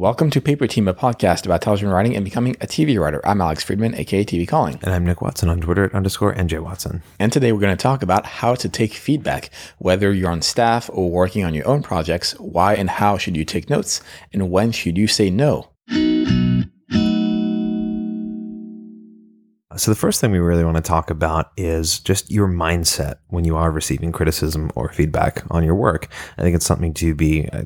Welcome to Paper Team, a podcast about television writing and becoming a TV writer. I'm Alex Friedman, aka TV Calling. And I'm Nick Watson on Twitter at underscore NJ Watson. And today we're going to talk about how to take feedback, whether you're on staff or working on your own projects, why and how should you take notes, and when should you say no. So, the first thing we really want to talk about is just your mindset when you are receiving criticism or feedback on your work. I think it's something to be, uh,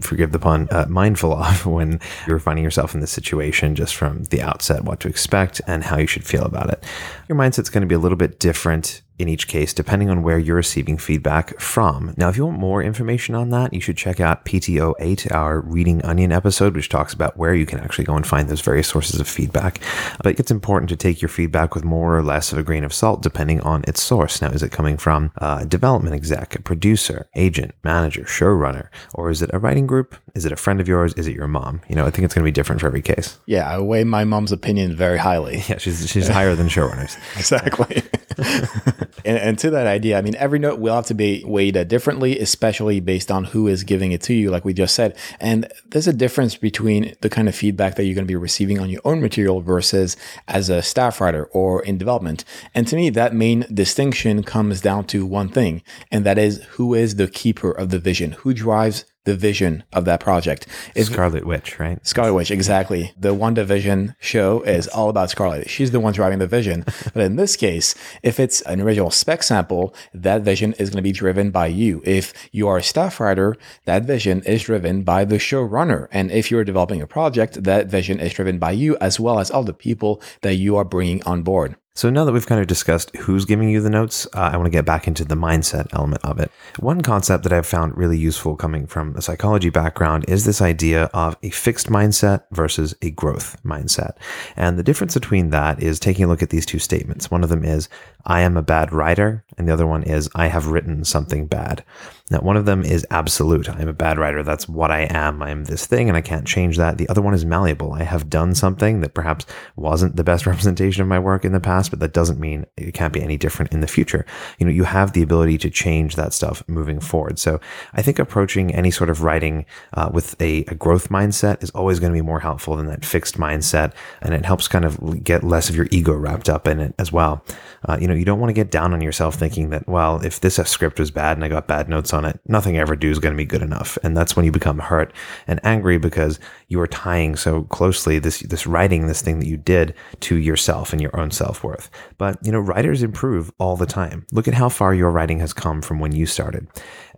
forgive the pun, uh, mindful of when you're finding yourself in this situation, just from the outset, what to expect and how you should feel about it. Your mindset's going to be a little bit different in each case, depending on where you're receiving feedback from. Now, if you want more information on that, you should check out PTO 8, our Reading Onion episode, which talks about where you can actually go and find those various sources of feedback. But it's important to take your feedback with more or less of a grain of salt, depending on its source. Now, is it coming from a development exec, a producer, agent, manager, showrunner, or is it a writing group? Is it a friend of yours? Is it your mom? You know, I think it's going to be different for every case. Yeah, I weigh my mom's opinion very highly. Yeah, she's, she's higher than showrunners. exactly. and, and, to that idea, I mean, every note will have to be weighed differently, especially based on who is giving it to you, like we just said. And there's a difference between the kind of feedback that you're going to be receiving on your own material versus as a staff writer or in development. And to me, that main distinction comes down to one thing, and that is who is the keeper of the vision, who drives the vision of that project. It's Scarlet Witch, right? Scarlet Witch, exactly. The WandaVision show is all about Scarlet. She's the one driving the vision. but in this case, if it's an original spec sample, that vision is going to be driven by you. If you are a staff writer, that vision is driven by the showrunner. And if you're developing a project, that vision is driven by you as well as all the people that you are bringing on board. So now that we've kind of discussed who's giving you the notes, uh, I want to get back into the mindset element of it. One concept that I've found really useful coming from a psychology background is this idea of a fixed mindset versus a growth mindset. And the difference between that is taking a look at these two statements. One of them is, I am a bad writer, and the other one is, I have written something bad. Now, one of them is absolute. I'm a bad writer. That's what I am. I'm this thing and I can't change that. The other one is malleable. I have done something that perhaps wasn't the best representation of my work in the past, but that doesn't mean it can't be any different in the future. You know, you have the ability to change that stuff moving forward. So I think approaching any sort of writing uh, with a, a growth mindset is always going to be more helpful than that fixed mindset. And it helps kind of get less of your ego wrapped up in it as well. Uh, you know, you don't want to get down on yourself thinking that, well, if this script was bad and I got bad notes on it, nothing I ever do is going to be good enough. And that's when you become hurt and angry because you are tying so closely this, this writing, this thing that you did to yourself and your own self worth. But, you know, writers improve all the time. Look at how far your writing has come from when you started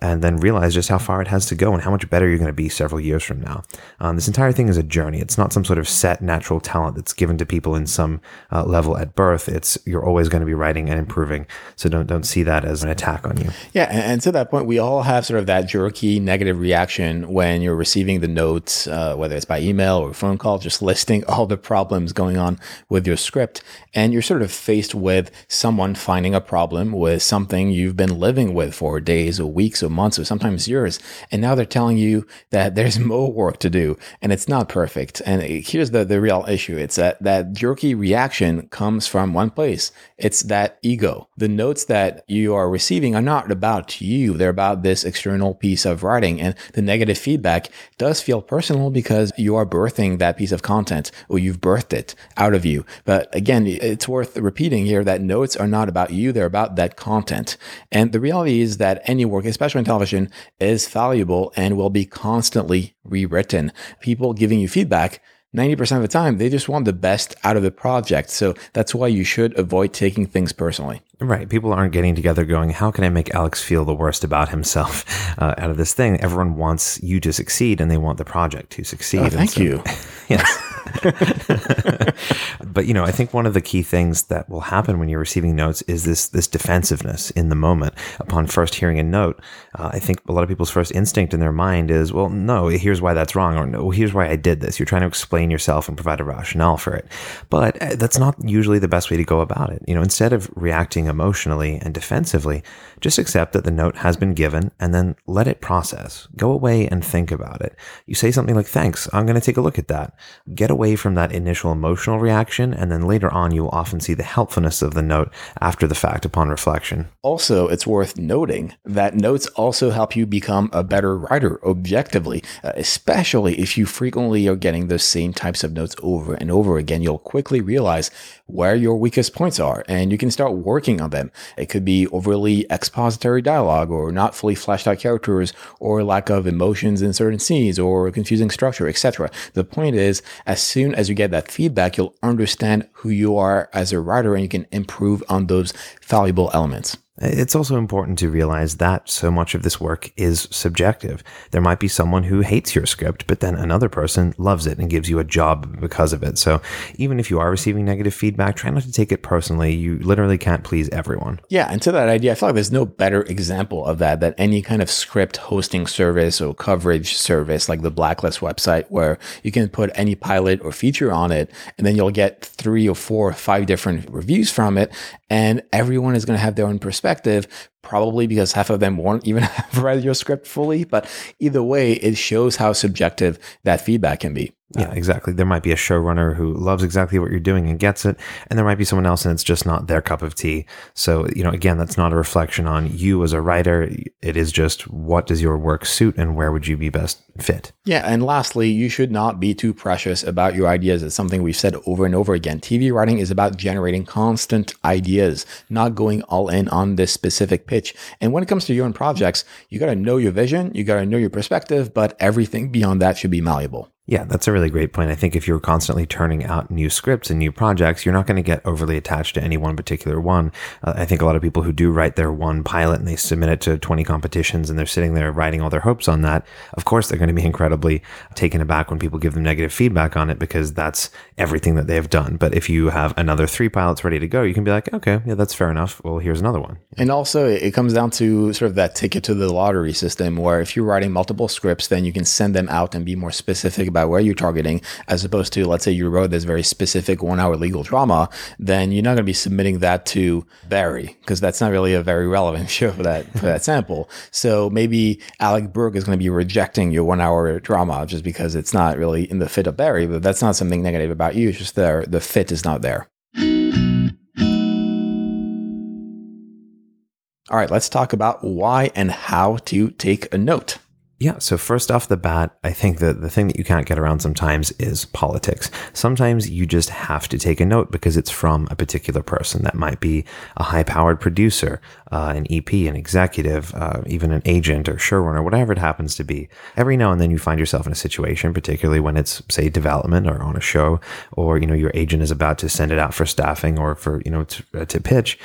and then realize just how far it has to go and how much better you're going to be several years from now. Um, this entire thing is a journey. It's not some sort of set natural talent that's given to people in some uh, level at birth. It's you're always going to be writing and improving. So don't don't see that as an attack on you. Yeah, and, and to that point, we all have sort of that jerky negative reaction when you're receiving the notes, uh, whether it's by email or phone call, just listing all the problems going on with your script, and you're sort of faced with someone finding a problem with something you've been living with for days or weeks or months or sometimes years. And now they're telling you that there's more work to do and it's not perfect. And here's the, the real issue. It's that that jerky reaction comes from one place. It's that ego. The notes that you are receiving are not about you. They're about this external piece of writing and the negative feedback does feel personal because you are birthing that piece of content or you've birthed it out of you. But again, it's worth repeating here that notes are not about you. They're about that content. And the reality is that any work, especially television is valuable and will be constantly rewritten. People giving you feedback 90% of the time, they just want the best out of the project. So that's why you should avoid taking things personally. Right. People aren't getting together going, how can I make Alex feel the worst about himself uh, out of this thing? Everyone wants you to succeed and they want the project to succeed. Oh, thank so, you. yes. but you know, I think one of the key things that will happen when you're receiving notes is this this defensiveness in the moment. Upon first hearing a note, uh, I think a lot of people's first instinct in their mind is, "Well, no, here's why that's wrong," or "No, here's why I did this." You're trying to explain yourself and provide a rationale for it, but uh, that's not usually the best way to go about it. You know, instead of reacting emotionally and defensively, just accept that the note has been given and then let it process. Go away and think about it. You say something like, "Thanks, I'm going to take a look at that." Get away away from that initial emotional reaction, and then later on, you will often see the helpfulness of the note after the fact upon reflection. Also, it's worth noting that notes also help you become a better writer objectively, uh, especially if you frequently are getting those same types of notes over and over again. You'll quickly realize where your weakest points are and you can start working on them. It could be overly expository dialogue or not fully fleshed out characters or lack of emotions in certain scenes or confusing structure, etc. The point is, as soon as you get that feedback, you'll understand who you are as a writer and you can improve on those valuable elements. It's also important to realize that so much of this work is subjective. There might be someone who hates your script, but then another person loves it and gives you a job because of it. So even if you are receiving negative feedback, try not to take it personally. You literally can't please everyone. Yeah. And to that idea, I feel like there's no better example of that than any kind of script hosting service or coverage service like the Blacklist website, where you can put any pilot or feature on it, and then you'll get three or four or five different reviews from it. And everyone is going to have their own perspective perspective, probably because half of them won't even have read your script fully. But either way, it shows how subjective that feedback can be. Yeah, um, exactly. There might be a showrunner who loves exactly what you're doing and gets it, and there might be someone else and it's just not their cup of tea. So, you know, again, that's not a reflection on you as a writer. It is just what does your work suit and where would you be best fit? Yeah, and lastly, you should not be too precious about your ideas. It's something we've said over and over again. TV writing is about generating constant ideas, not going all in on this specific pitch. And when it comes to your own projects, you got to know your vision, you got to know your perspective, but everything beyond that should be malleable. Yeah, that's a really great point. I think if you're constantly turning out new scripts and new projects, you're not going to get overly attached to any one particular one. Uh, I think a lot of people who do write their one pilot and they submit it to 20 competitions and they're sitting there writing all their hopes on that, of course, they're going to be incredibly taken aback when people give them negative feedback on it because that's everything that they have done. But if you have another three pilots ready to go, you can be like, okay, yeah, that's fair enough. Well, here's another one. And also, it comes down to sort of that ticket to the lottery system where if you're writing multiple scripts, then you can send them out and be more specific about about where you're targeting, as opposed to, let's say you wrote this very specific one hour legal drama, then you're not going to be submitting that to Barry because that's not really a very relevant show for that, for that sample. So maybe Alec Berg is going to be rejecting your one hour drama just because it's not really in the fit of Barry, but that's not something negative about you. It's just there, the fit is not there. All right, let's talk about why and how to take a note. Yeah. So first off the bat, I think that the thing that you can't get around sometimes is politics. Sometimes you just have to take a note because it's from a particular person. That might be a high powered producer, uh, an EP, an executive, uh, even an agent or showrunner, whatever it happens to be. Every now and then you find yourself in a situation, particularly when it's say development or on a show, or, you know, your agent is about to send it out for staffing or for, you know, to, uh, to pitch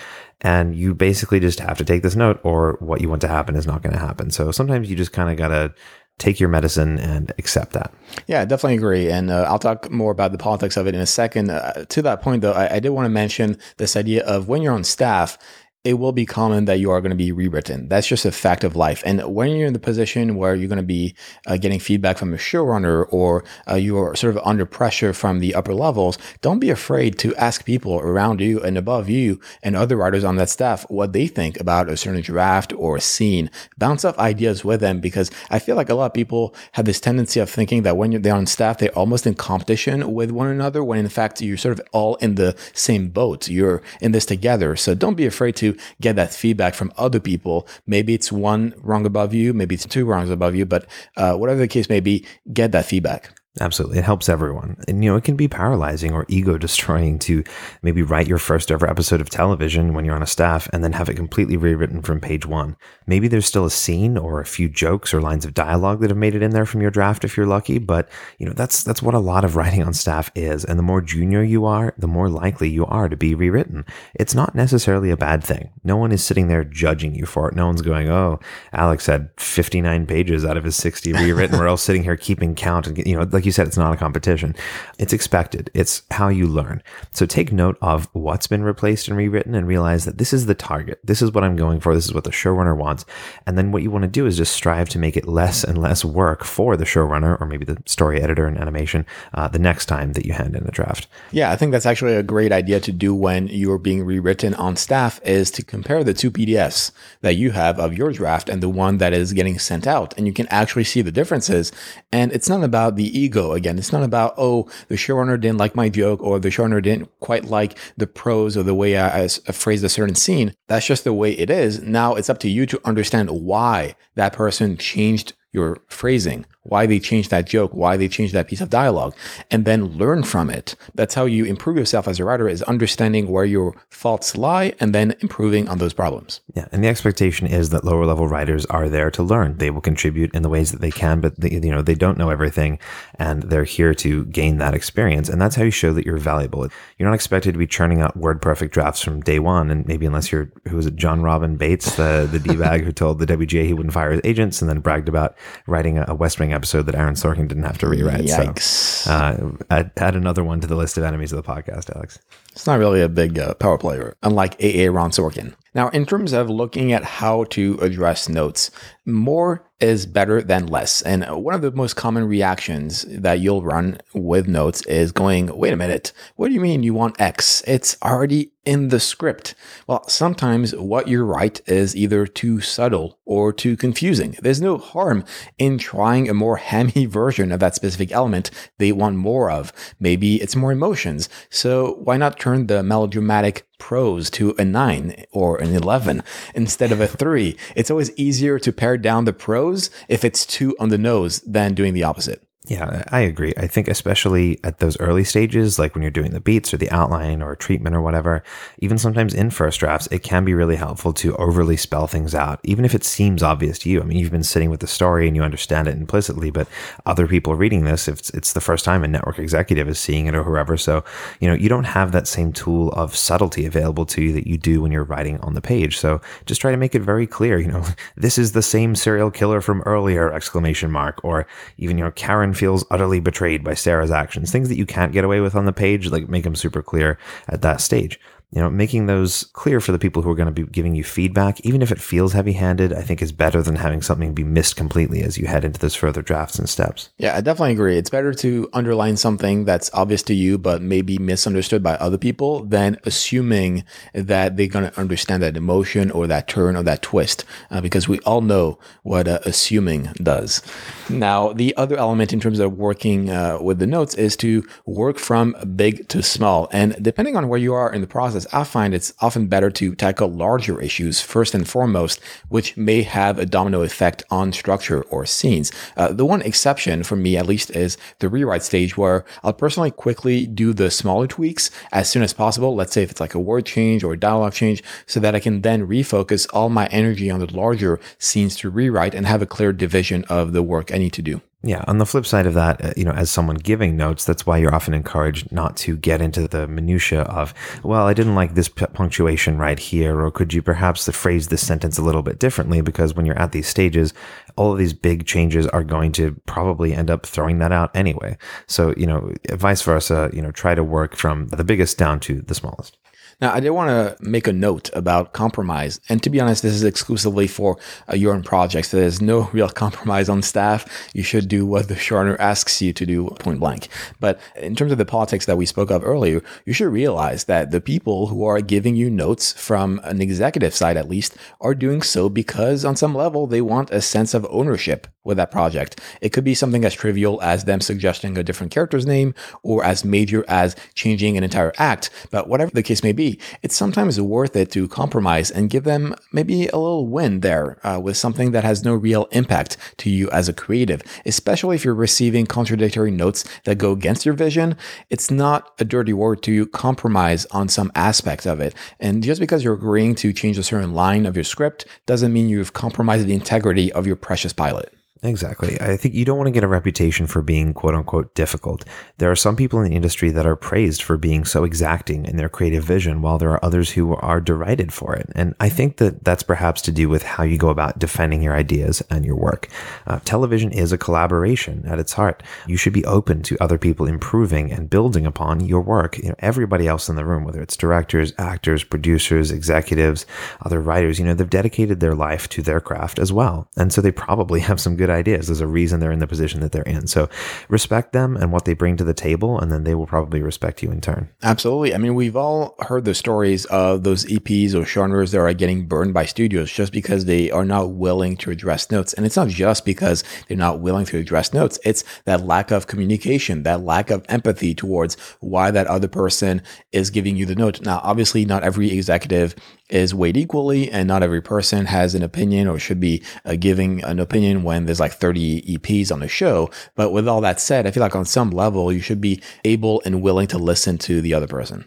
and you basically just have to take this note or what you want to happen is not going to happen. So sometimes you just kind of got to take your medicine and accept that. Yeah, I definitely agree. And uh, I'll talk more about the politics of it in a second. Uh, to that point, though, I, I did want to mention this idea of when you're on staff, it will be common that you are going to be rewritten. That's just a fact of life. And when you're in the position where you're going to be uh, getting feedback from a showrunner or uh, you are sort of under pressure from the upper levels, don't be afraid to ask people around you and above you and other writers on that staff what they think about a certain draft or a scene. Bounce off ideas with them because I feel like a lot of people have this tendency of thinking that when you're on staff, they're almost in competition with one another when in fact you're sort of all in the same boat. You're in this together. So don't be afraid to get that feedback from other people. Maybe it's one wrong above you, maybe it's two wrongs above you, but uh, whatever the case may be, get that feedback. Absolutely. It helps everyone. And, you know, it can be paralyzing or ego destroying to maybe write your first ever episode of television when you're on a staff and then have it completely rewritten from page one. Maybe there's still a scene or a few jokes or lines of dialogue that have made it in there from your draft if you're lucky. But, you know, that's, that's what a lot of writing on staff is. And the more junior you are, the more likely you are to be rewritten. It's not necessarily a bad thing. No one is sitting there judging you for it. No one's going, oh, Alex had 59 pages out of his 60 rewritten. We're all sitting here keeping count and, you know, like like you said, it's not a competition. It's expected. It's how you learn. So take note of what's been replaced and rewritten and realize that this is the target. This is what I'm going for. This is what the showrunner wants. And then what you want to do is just strive to make it less and less work for the showrunner or maybe the story editor and animation uh, the next time that you hand in a draft. Yeah, I think that's actually a great idea to do when you're being rewritten on staff is to compare the two PDFs that you have of your draft and the one that is getting sent out. And you can actually see the differences. And it's not about the ego ego again. It's not about, oh, the showrunner didn't like my joke or the showrunner didn't quite like the prose or the way I, I, I phrased a certain scene. That's just the way it is. Now it's up to you to understand why that person changed your phrasing, why they changed that joke, why they changed that piece of dialogue, and then learn from it. That's how you improve yourself as a writer is understanding where your faults lie and then improving on those problems. Yeah, and the expectation is that lower level writers are there to learn. They will contribute in the ways that they can, but they, you know they don't know everything, and they're here to gain that experience. And that's how you show that you're valuable. You're not expected to be churning out word perfect drafts from day one, and maybe unless you're who was it, John Robin Baitz, the the d bag who told the WGA he wouldn't fire his agents, and then bragged about writing a, West Wing episode that Aaron Sorkin didn't have to rewrite. Yikes. So, uh, add, add another one to the list of enemies of the podcast, Alex. It's not really a big uh, power player, unlike AA Ron Sorkin. Now, in terms of looking at how to address notes, more is better than less. And one of the most common reactions that you'll run with notes is going, wait a minute, what do you mean you want X? It's already in the script. Well, sometimes what you write is either too subtle or too confusing. There's no harm in trying a more hammy version of that specific element they want more of. Maybe it's more emotions. So why not turn the melodramatic prose to a nine or an 11 instead of a three? It's always easier to pare down the prose if it's too on the nose than doing the opposite. Yeah, I agree. I think especially at those early stages, like when you're doing the beats or the outline or treatment or whatever, even sometimes in first drafts, it can be really helpful to overly spell things out, even if it seems obvious to you. I mean, you've been sitting with the story and you understand it implicitly, but other people reading this, if it's, the first time a network executive is seeing it or whoever, so you know you don't have that same tool of subtlety available to you that you do when you're writing on the page. So just try to make it very clear. You know, this is the same serial killer from earlier! Exclamation mark, or even you know Karen feels utterly betrayed by Sarah's actions. Things that you can't get away with on the page, like make them super clear at that stage you know, making those clear for the people who are going to be giving you feedback, even if it feels heavy handed, I think is better than having something be missed completely as you head into those further drafts and steps. Yeah, I definitely agree. It's better to underline something that's obvious to you, but maybe misunderstood by other people than assuming that they're going to understand that emotion or that turn or that twist, uh, because we all know what uh, assuming does. Now, the other element in terms of working uh, with the notes is to work from big to small. And depending on where you are in the process, I find it's often better to tackle larger issues first and foremost, which may have a domino effect on structure or scenes. Uh, the one exception for me, at least, is the rewrite stage where I'll personally quickly do the smaller tweaks as soon as possible. Let's say if it's like a word change or a dialogue change, so that I can then refocus all my energy on the larger scenes to rewrite and have a clear division of the work I need to do. Yeah. On the flip side of that, uh, you know, as someone giving notes, that's why you're often encouraged not to get into the minutia of, well, I didn't like this punctuation right here, or could you perhaps phrase this sentence a little bit differently? Because when you're at these stages, all of these big changes are going to probably end up throwing that out anyway. So, you know, vice versa, you know, try to work from the biggest down to the smallest. Now, I did want to make a note about compromise. And to be honest, this is exclusively for uh, your own projects. There's no real compromise on staff. You should do what the showrunner asks you to do point blank. But in terms of the politics that we spoke of earlier, you should realize that the people who are giving you notes from an executive side, at least, are doing so because on some level they want a sense of ownership with that project. It could be something as trivial as them suggesting a different character's name or as major as changing an entire act. But whatever the case may be, it's sometimes worth it to compromise and give them maybe a little win there uh, with something that has no real impact to you as a creative, especially if you're receiving contradictory notes that go against your vision. It's not a dirty word to compromise on some aspect of it. And just because you're agreeing to change a certain line of your script doesn't mean you've compromised the integrity of your precious pilot. Exactly. I think you don't want to get a reputation for being quote unquote difficult. There are some people in the industry that are praised for being so exacting in their creative vision, while there are others who are derided for it. And I think that that's perhaps to do with how you go about defending your ideas and your work. Uh, television is a collaboration at its heart. You should be open to other people improving and building upon your work. You know, everybody else in the room, whether it's directors, actors, producers, executives, other writers, you know, they've dedicated their life to their craft as well. And so they probably have some good ideas. There's a reason they're in the position that they're in. So respect them and what they bring to the table, and then they will probably respect you in turn. Absolutely. I mean, we've all heard the stories of those EPs or genres that are getting burned by studios just because they are not willing to address notes. And it's not just because they're not willing to address notes. It's that lack of communication, that lack of empathy towards why that other person is giving you the note. Now, obviously, not every executive is weighed equally, and not every person has an opinion or should be uh, giving an opinion when there's like 30 EPs on the show. But with all that said, I feel like on some level, you should be able and willing to listen to the other person.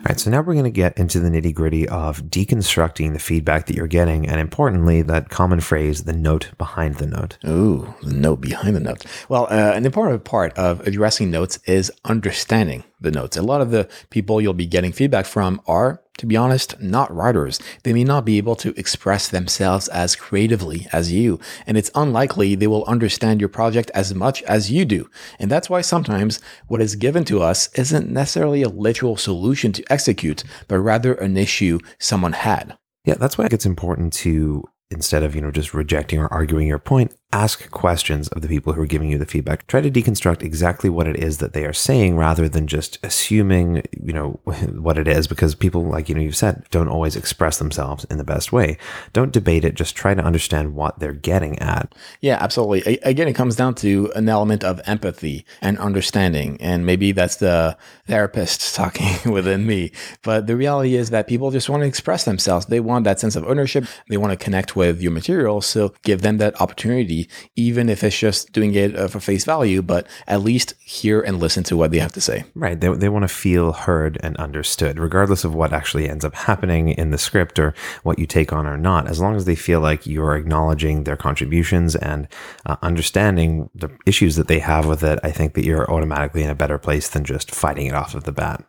All right, so now we're going to get into the nitty gritty of deconstructing the feedback that you're getting, and importantly, that common phrase, the note behind the note. Ooh, the note behind the note. Well, uh, an important part of addressing notes is understanding the notes. A lot of the people you'll be getting feedback from are to be honest, not writers. They may not be able to express themselves as creatively as you, and it's unlikely they will understand your project as much as you do. And that's why sometimes what is given to us isn't necessarily a literal solution to execute, but rather an issue someone had. Yeah, that's why it's important to instead of you know just rejecting or arguing your point ask questions of the people who are giving you the feedback. Try to deconstruct exactly what it is that they are saying rather than just assuming you know what it is because people like you know you've said don't always express themselves in the best way. Don't debate it. Just try to understand what they're getting at. Yeah absolutely. Again it comes down to an element of empathy and understanding and maybe that's the therapist talking within me. But the reality is that people just want to express themselves. They want that sense of ownership. They want to connect with your material so give them that opportunity even if it's just doing it uh, for face value, but at least hear and listen to what they have to say. Right. They, they want to feel heard and understood, regardless of what actually ends up happening in the script or what you take on or not. As long as they feel like you're acknowledging their contributions and uh, understanding the issues that they have with it, I think that you're automatically in a better place than just fighting it off of the bat.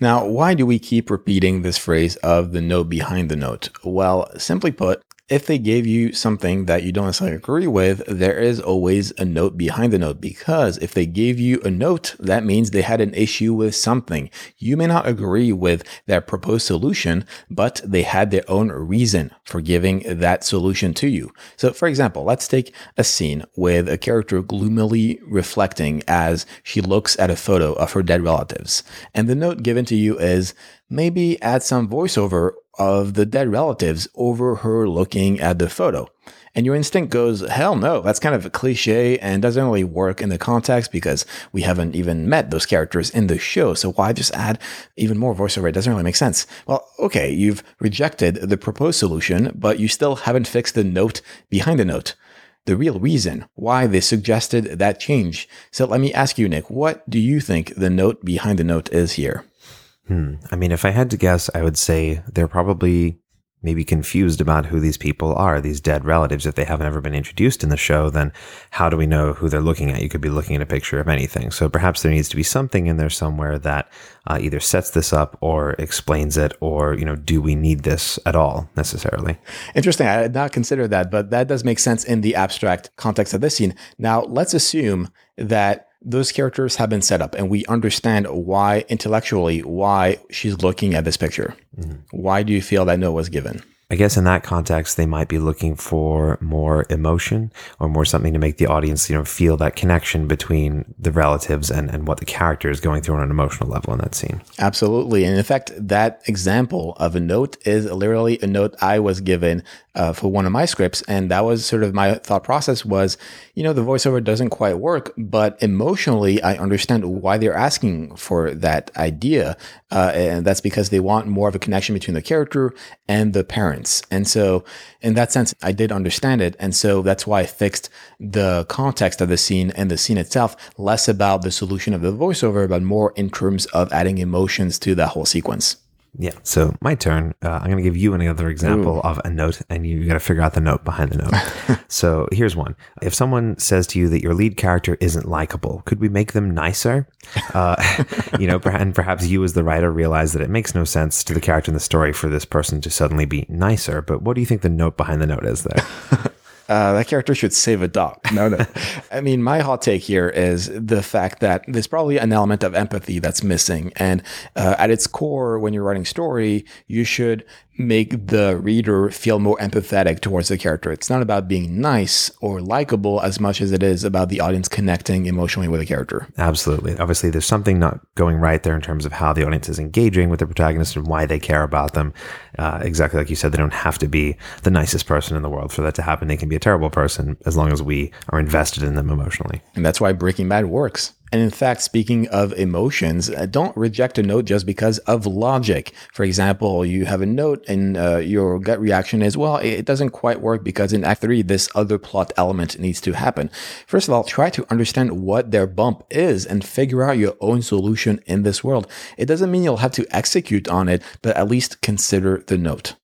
Now, why do we keep repeating this phrase of the note behind the note? Well, simply put, if they gave you something that you don't necessarily agree with, there is always a note behind the note because if they gave you a note, that means they had an issue with something. You may not agree with their proposed solution, but they had their own reason for giving that solution to you. So, for example, let's take a scene with a character gloomily reflecting as she looks at a photo of her dead relatives. And the note given to you is maybe add some voiceover of the dead relatives over her looking at the photo. And your instinct goes, hell no, that's kind of a cliche and doesn't really work in the context because we haven't even met those characters in the show. So why just add even more voiceover? It doesn't really make sense. Well, okay, you've rejected the proposed solution, but you still haven't fixed the note behind the note. The real reason why they suggested that change. So let me ask you, Nick, what do you think the note behind the note is here? Hmm. I mean, if I had to guess, I would say they're probably maybe confused about who these people are, these dead relatives. If they haven't ever been introduced in the show, then how do we know who they're looking at? You could be looking at a picture of anything. So perhaps there needs to be something in there somewhere that uh, either sets this up or explains it, or, you know, do we need this at all necessarily? Interesting. I had not considered that, but that does make sense in the abstract context of this scene. Now, let's assume that those characters have been set up and we understand why intellectually why she's looking at this picture. Mm-hmm. Why do you feel that note was given? I guess in that context, they might be looking for more emotion or more something to make the audience, you know, feel that connection between the relatives and, and what the character is going through on an emotional level in that scene. Absolutely. And in fact, that example of a note is literally a note I was given uh, for one of my scripts. And that was sort of my thought process was, you know, the voiceover doesn't quite work, but emotionally, I understand why they're asking for that idea. Uh, and that's because they want more of a connection between the character and the parents. And so, in that sense, I did understand it. And so that's why I fixed the context of the scene and the scene itself, less about the solution of the voiceover, but more in terms of adding emotions to that whole sequence. Yeah. So my turn. Uh, I'm going to give you another example Ooh. of a note, and you got to figure out the note behind the note. so here's one. If someone says to you that your lead character isn't likable, could we make them nicer? Uh, you know, and perhaps you as the writer realize that it makes no sense to the character in the story for this person to suddenly be nicer. But what do you think the note behind the note is there? Uh, that character should save a dog. No, no. I mean, my hot take here is the fact that there's probably an element of empathy that's missing. And uh, at its core, when you're writing story, you should make the reader feel more empathetic towards the character. It's not about being nice or likable as much as it is about the audience connecting emotionally with the character. Absolutely. Obviously, there's something not going right there in terms of how the audience is engaging with the protagonist and why they care about them. Uh, exactly like you said, they don't have to be the nicest person in the world for that to happen. They can be a terrible person as long as we are invested in them emotionally. And that's why Breaking Bad works. And in fact, speaking of emotions, uh, don't reject a note just because of logic. For example, you have a note and uh, your gut reaction is, well, it doesn't quite work because in Act 3, this other plot element needs to happen. First of all, try to understand what their bump is and figure out your own solution in this world. It doesn't mean you'll have to execute on it, but at least consider the note.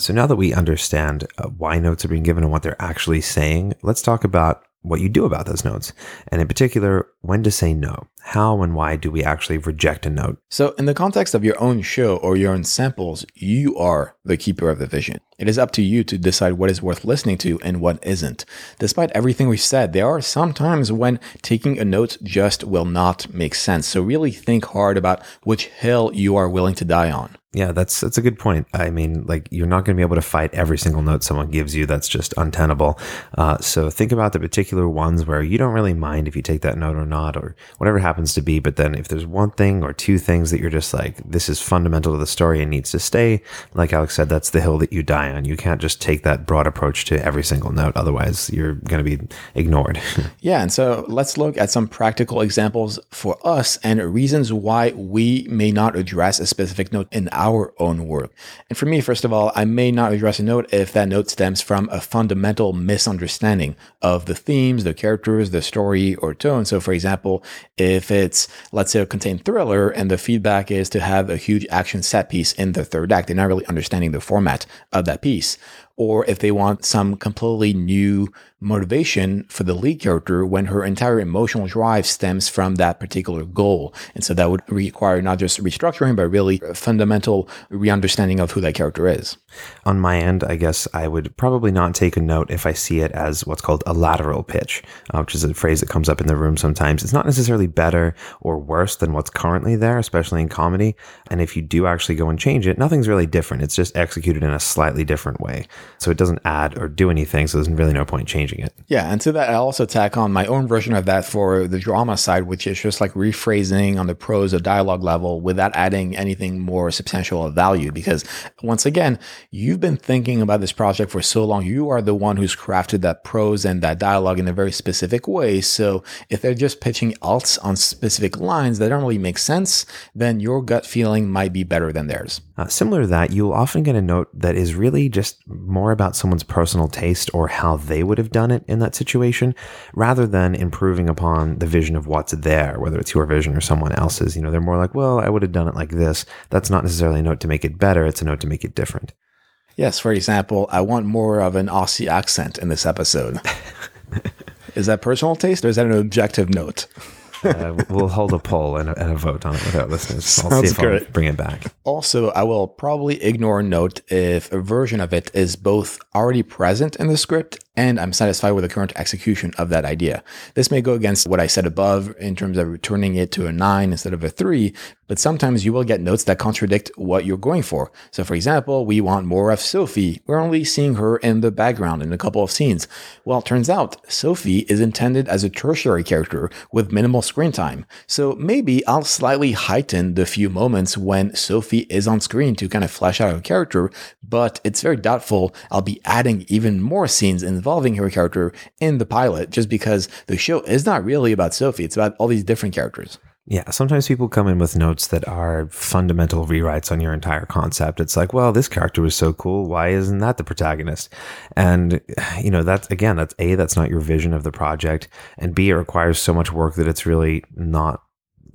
So now that we understand uh, why notes are being given and what they're actually saying, let's talk about what you do about those notes. And in particular, when to say no. How and why do we actually reject a note? So, in the context of your own show or your own samples, you are the keeper of the vision. It is up to you to decide what is worth listening to and what isn't. Despite everything we've said, there are some times when taking a note just will not make sense. So, really think hard about which hill you are willing to die on. Yeah, that's that's a good point. I mean, like you're not going to be able to fight every single note someone gives you. That's just untenable. Uh, so think about the particular ones where you don't really mind if you take that note or not, or whatever happens to be. But then if there's one thing or two things that you're just like, this is fundamental to the story and needs to stay, like Alex said, that's the hill that you die on. You can't just take that broad approach to every single note. Otherwise, you're going to be ignored. yeah, and so let's look at some practical examples for us and reasons why we may not address a specific note in own work. And for me, first of all, I may not address a note if that note stems from a fundamental misunderstanding of the themes, the characters, the story, or tone. So, for example, if it's, let's say, a contained thriller and the feedback is to have a huge action set piece in the third act, they're not really understanding the format of that piece or if they want some completely new motivation for the lead character when her entire emotional drive stems from that particular goal. And so that would require not just restructuring, but really a fundamental re-understanding of who that character is. On my end, I guess I would probably not take a note if I see it as what's called a lateral pitch, uh, which is a phrase that comes up in the room sometimes. It's not necessarily better or worse than what's currently there, especially in comedy. And if you do actually go and change it, nothing's really different. It's just executed in a slightly different way. So it doesn't add or do anything. So there's really no point changing it. Yeah. And to that, I also tack on my own version of that for the drama side, which is just like rephrasing on the prose or dialogue level without adding anything more substantial of value. Because once again, you've been thinking about this project for so long. You are the one who's crafted that prose and that dialogue in a very specific way. So if they're just pitching alts on specific lines that don't really make sense, then your gut feeling might be better than theirs. Uh, similar to that, you'll often get a note that is really just more about someone's personal taste or how they would have done it in that situation, rather than improving upon the vision of what's there, whether it's your vision or someone else's. You know, they're more like, well, I would have done it like this. That's not necessarily a note to make it better, it's a note to make it different. Yes, for example, I want more of an Aussie accent in this episode. is that personal taste or is that an objective note? Uh, we'll hold a poll and a, and a, vote on it with our listeners. I'll Sounds see if great. I'll bring it back. Also, I will probably ignore a note if a version of it is both already present in the script and I'm satisfied with the current execution of that idea. This may go against what I said above in terms of returning it to a nine instead of a three, but sometimes you will get notes that contradict what you're going for. So, for example, we want more of Sophie. We're only seeing her in the background in a couple of scenes. Well, it turns out Sophie is intended as a tertiary character with minimal screen time. So maybe I'll slightly heighten the few moments when Sophie is on screen to kind of flesh out her character, but it's very doubtful I'll be adding even more scenes involving her character in the pilot just because the show is not really about Sophie. It's about all these different characters. Yeah, sometimes people come in with notes that are fundamental rewrites on your entire concept. It's like, well, this character was so cool. Why isn't that the protagonist? And, you know, that's again, that's A, that's not your vision of the project. And B, it requires so much work that it's really not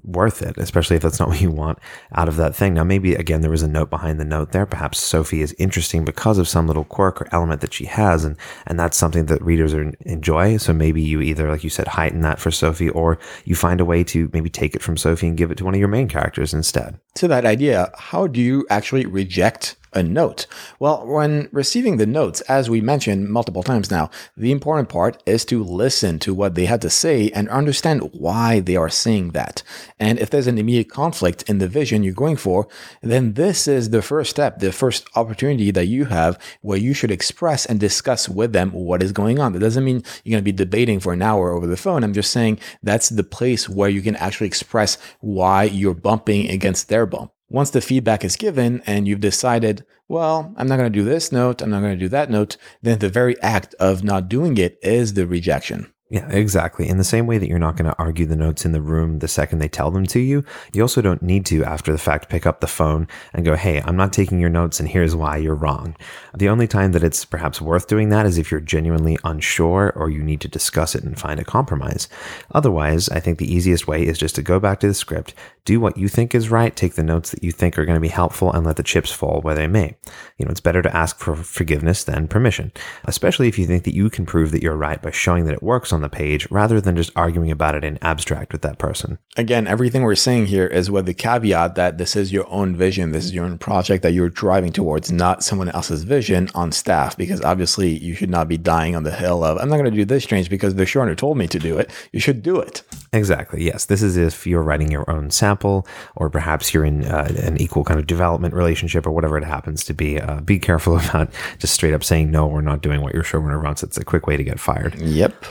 worth it, especially if that's not what you want out of that thing. Now, maybe again, there was a note behind the note there. Perhaps Sophie is interesting because of some little quirk or element that she has, and and that's something that readers are, enjoy. So maybe you either, like you said, heighten that for Sophie, or you find a way to maybe take it from Sophie and give it to one of your main characters instead. To that idea, how do you actually reject a note? Well, when receiving the notes, as we mentioned multiple times now, the important part is to listen to what they had to say and understand why they are saying that. And if there's an immediate conflict in the vision you're going for, then this is the first step, the first opportunity that you have where you should express and discuss with them what is going on. That doesn't mean you're going to be debating for an hour over the phone. I'm just saying that's the place where you can actually express why you're bumping against their bump. Once the feedback is given and you've decided, well, I'm not going to do this note, I'm not going to do that note, then the very act of not doing it is the rejection. Yeah, exactly. In the same way that you're not going to argue the notes in the room the second they tell them to you, you also don't need to, after the fact, pick up the phone and go, Hey, I'm not taking your notes and here's why you're wrong. The only time that it's perhaps worth doing that is if you're genuinely unsure or you need to discuss it and find a compromise. Otherwise, I think the easiest way is just to go back to the script, do what you think is right, take the notes that you think are going to be helpful and let the chips fall where they may. You know, it's better to ask for forgiveness than permission, especially if you think that you can prove that you're right by showing that it works on the page rather than just arguing about it in abstract with that person. Again, everything we're saying here is with the caveat that this is your own vision, this is your own project that you're driving towards, not someone else's vision on staff, because obviously you should not be dying on the hill of, I'm not going to do this change because the showrunner told me to do it. You should do it. Exactly. Yes. This is if you're writing your own sample, or perhaps you're in uh, an equal kind of development relationship, or whatever it happens to be. Uh, be careful about just straight up saying no we're not doing what your showrunner wants. It's a quick way to get fired. Yep.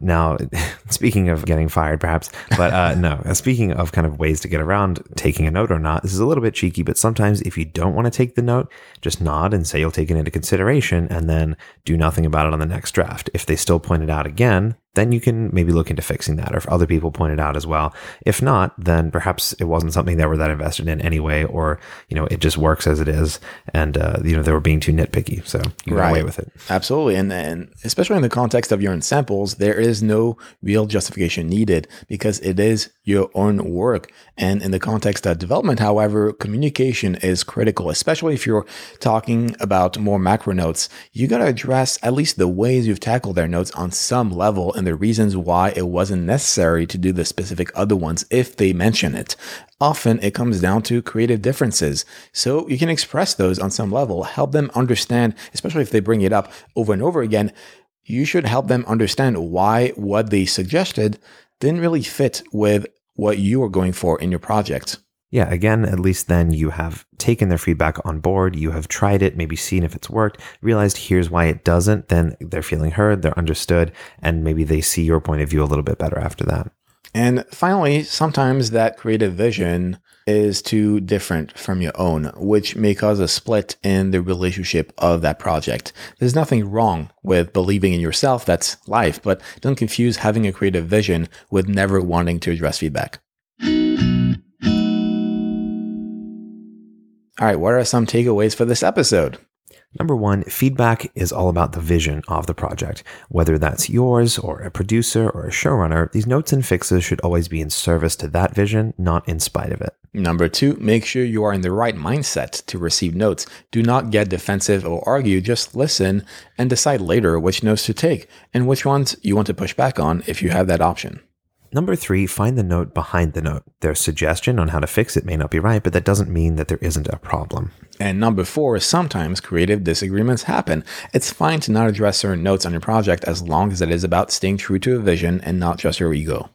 Now, speaking of getting fired, perhaps, but uh, no, speaking of kind of ways to get around taking a note or not, this is a little bit cheeky, but sometimes if you don't want to take the note, just nod and say you'll take it into consideration and then do nothing about it on the next draft. If they still point it out again, then you can maybe look into fixing that or if other people point it out as well. If not, then perhaps it wasn't something they were that invested in anyway, or, you know, it just works as it is. And, uh, you know, they were being too nitpicky. So you got away with it. Absolutely. And, and especially in the context of your own samples, there is no real justification needed because it is your own work. And in the context of development, however, communication is critical, especially if you're talking about more macro notes. You got to address at least the ways you've tackled their notes on some level and the reasons why it wasn't necessary to do the specific other ones if they mention it. Often it comes down to creative differences. So you can express those on some level, help them understand, especially if they bring it up over and over again. You should help them understand why what they suggested didn't really fit with what you are going for in your project. Yeah, again, at least then you have taken their feedback on board. You have tried it, maybe seen if it's worked, realized here's why it doesn't. Then they're feeling heard, they're understood, and maybe they see your point of view a little bit better after that. And finally, sometimes that creative vision is too different from your own, which may cause a split in the relationship of that project. There's nothing wrong with believing in yourself, that's life, but don't confuse having a creative vision with never wanting to address feedback. All right, what are some takeaways for this episode? Number one, feedback is all about the vision of the project. Whether that's yours or a producer or a showrunner, these notes and fixes should always be in service to that vision, not in spite of it. Number two, make sure you are in the right mindset to receive notes. Do not get defensive or argue, just listen and decide later which notes to take and which ones you want to push back on if you have that option. Number three, find the note behind the note. Their suggestion on how to fix it may not be right, but that doesn't mean that there isn't a problem. And number four, sometimes creative disagreements happen. It's fine to not address certain notes on your project as long as it is about staying true to a vision and not just your ego.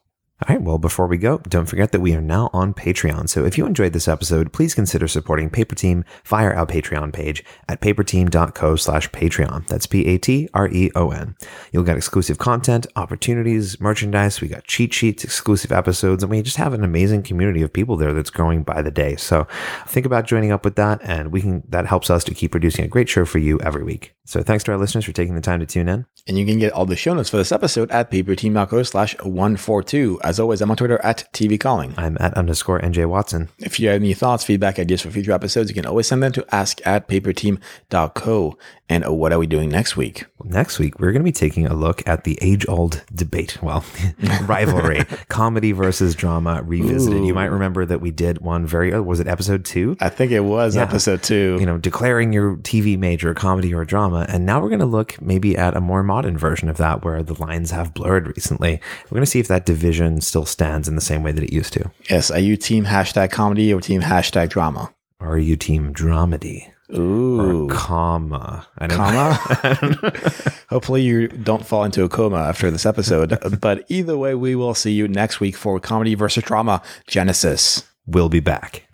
All right, well, before we go, don't forget that we are now on Patreon. So if you enjoyed this episode, please consider supporting Paper Team via our Patreon page at paperteam.co slash Patreon. That's P-A-T-R-E-O-N. You'll get exclusive content, opportunities, merchandise. We got cheat sheets, exclusive episodes, and we just have an amazing community of people there that's growing by the day. So think about joining up with that, and we can that helps us to keep producing a great show for you every week. So thanks to our listeners for taking the time to tune in. And you can get all the show notes for this episode at paperteam.co slash 142. As always, I'm on Twitter at TV Calling. I'm at underscore NJ Watson. If you have any thoughts, feedback, ideas for future episodes, you can always send them to ask at paperteam.co. And uh, what are we doing next week? Next week, we're going to be taking a look at the age old debate. Well, rivalry, comedy versus drama revisited. Ooh. You might remember that we did one very, oh, was it episode two? I think it was yeah. episode two. You know, declaring your TV major, comedy or drama. And now we're going to look maybe at a more modern version of that where the lines have blurred recently. We're going to see if that division still stands in the same way that it used to. Yes. Are you team hashtag comedy or team hashtag drama? Are you team dramedy? Ooh. Comma. I don't comma. Hopefully, you don't fall into a coma after this episode. but either way, we will see you next week for Comedy versus Drama Genesis. We'll be back.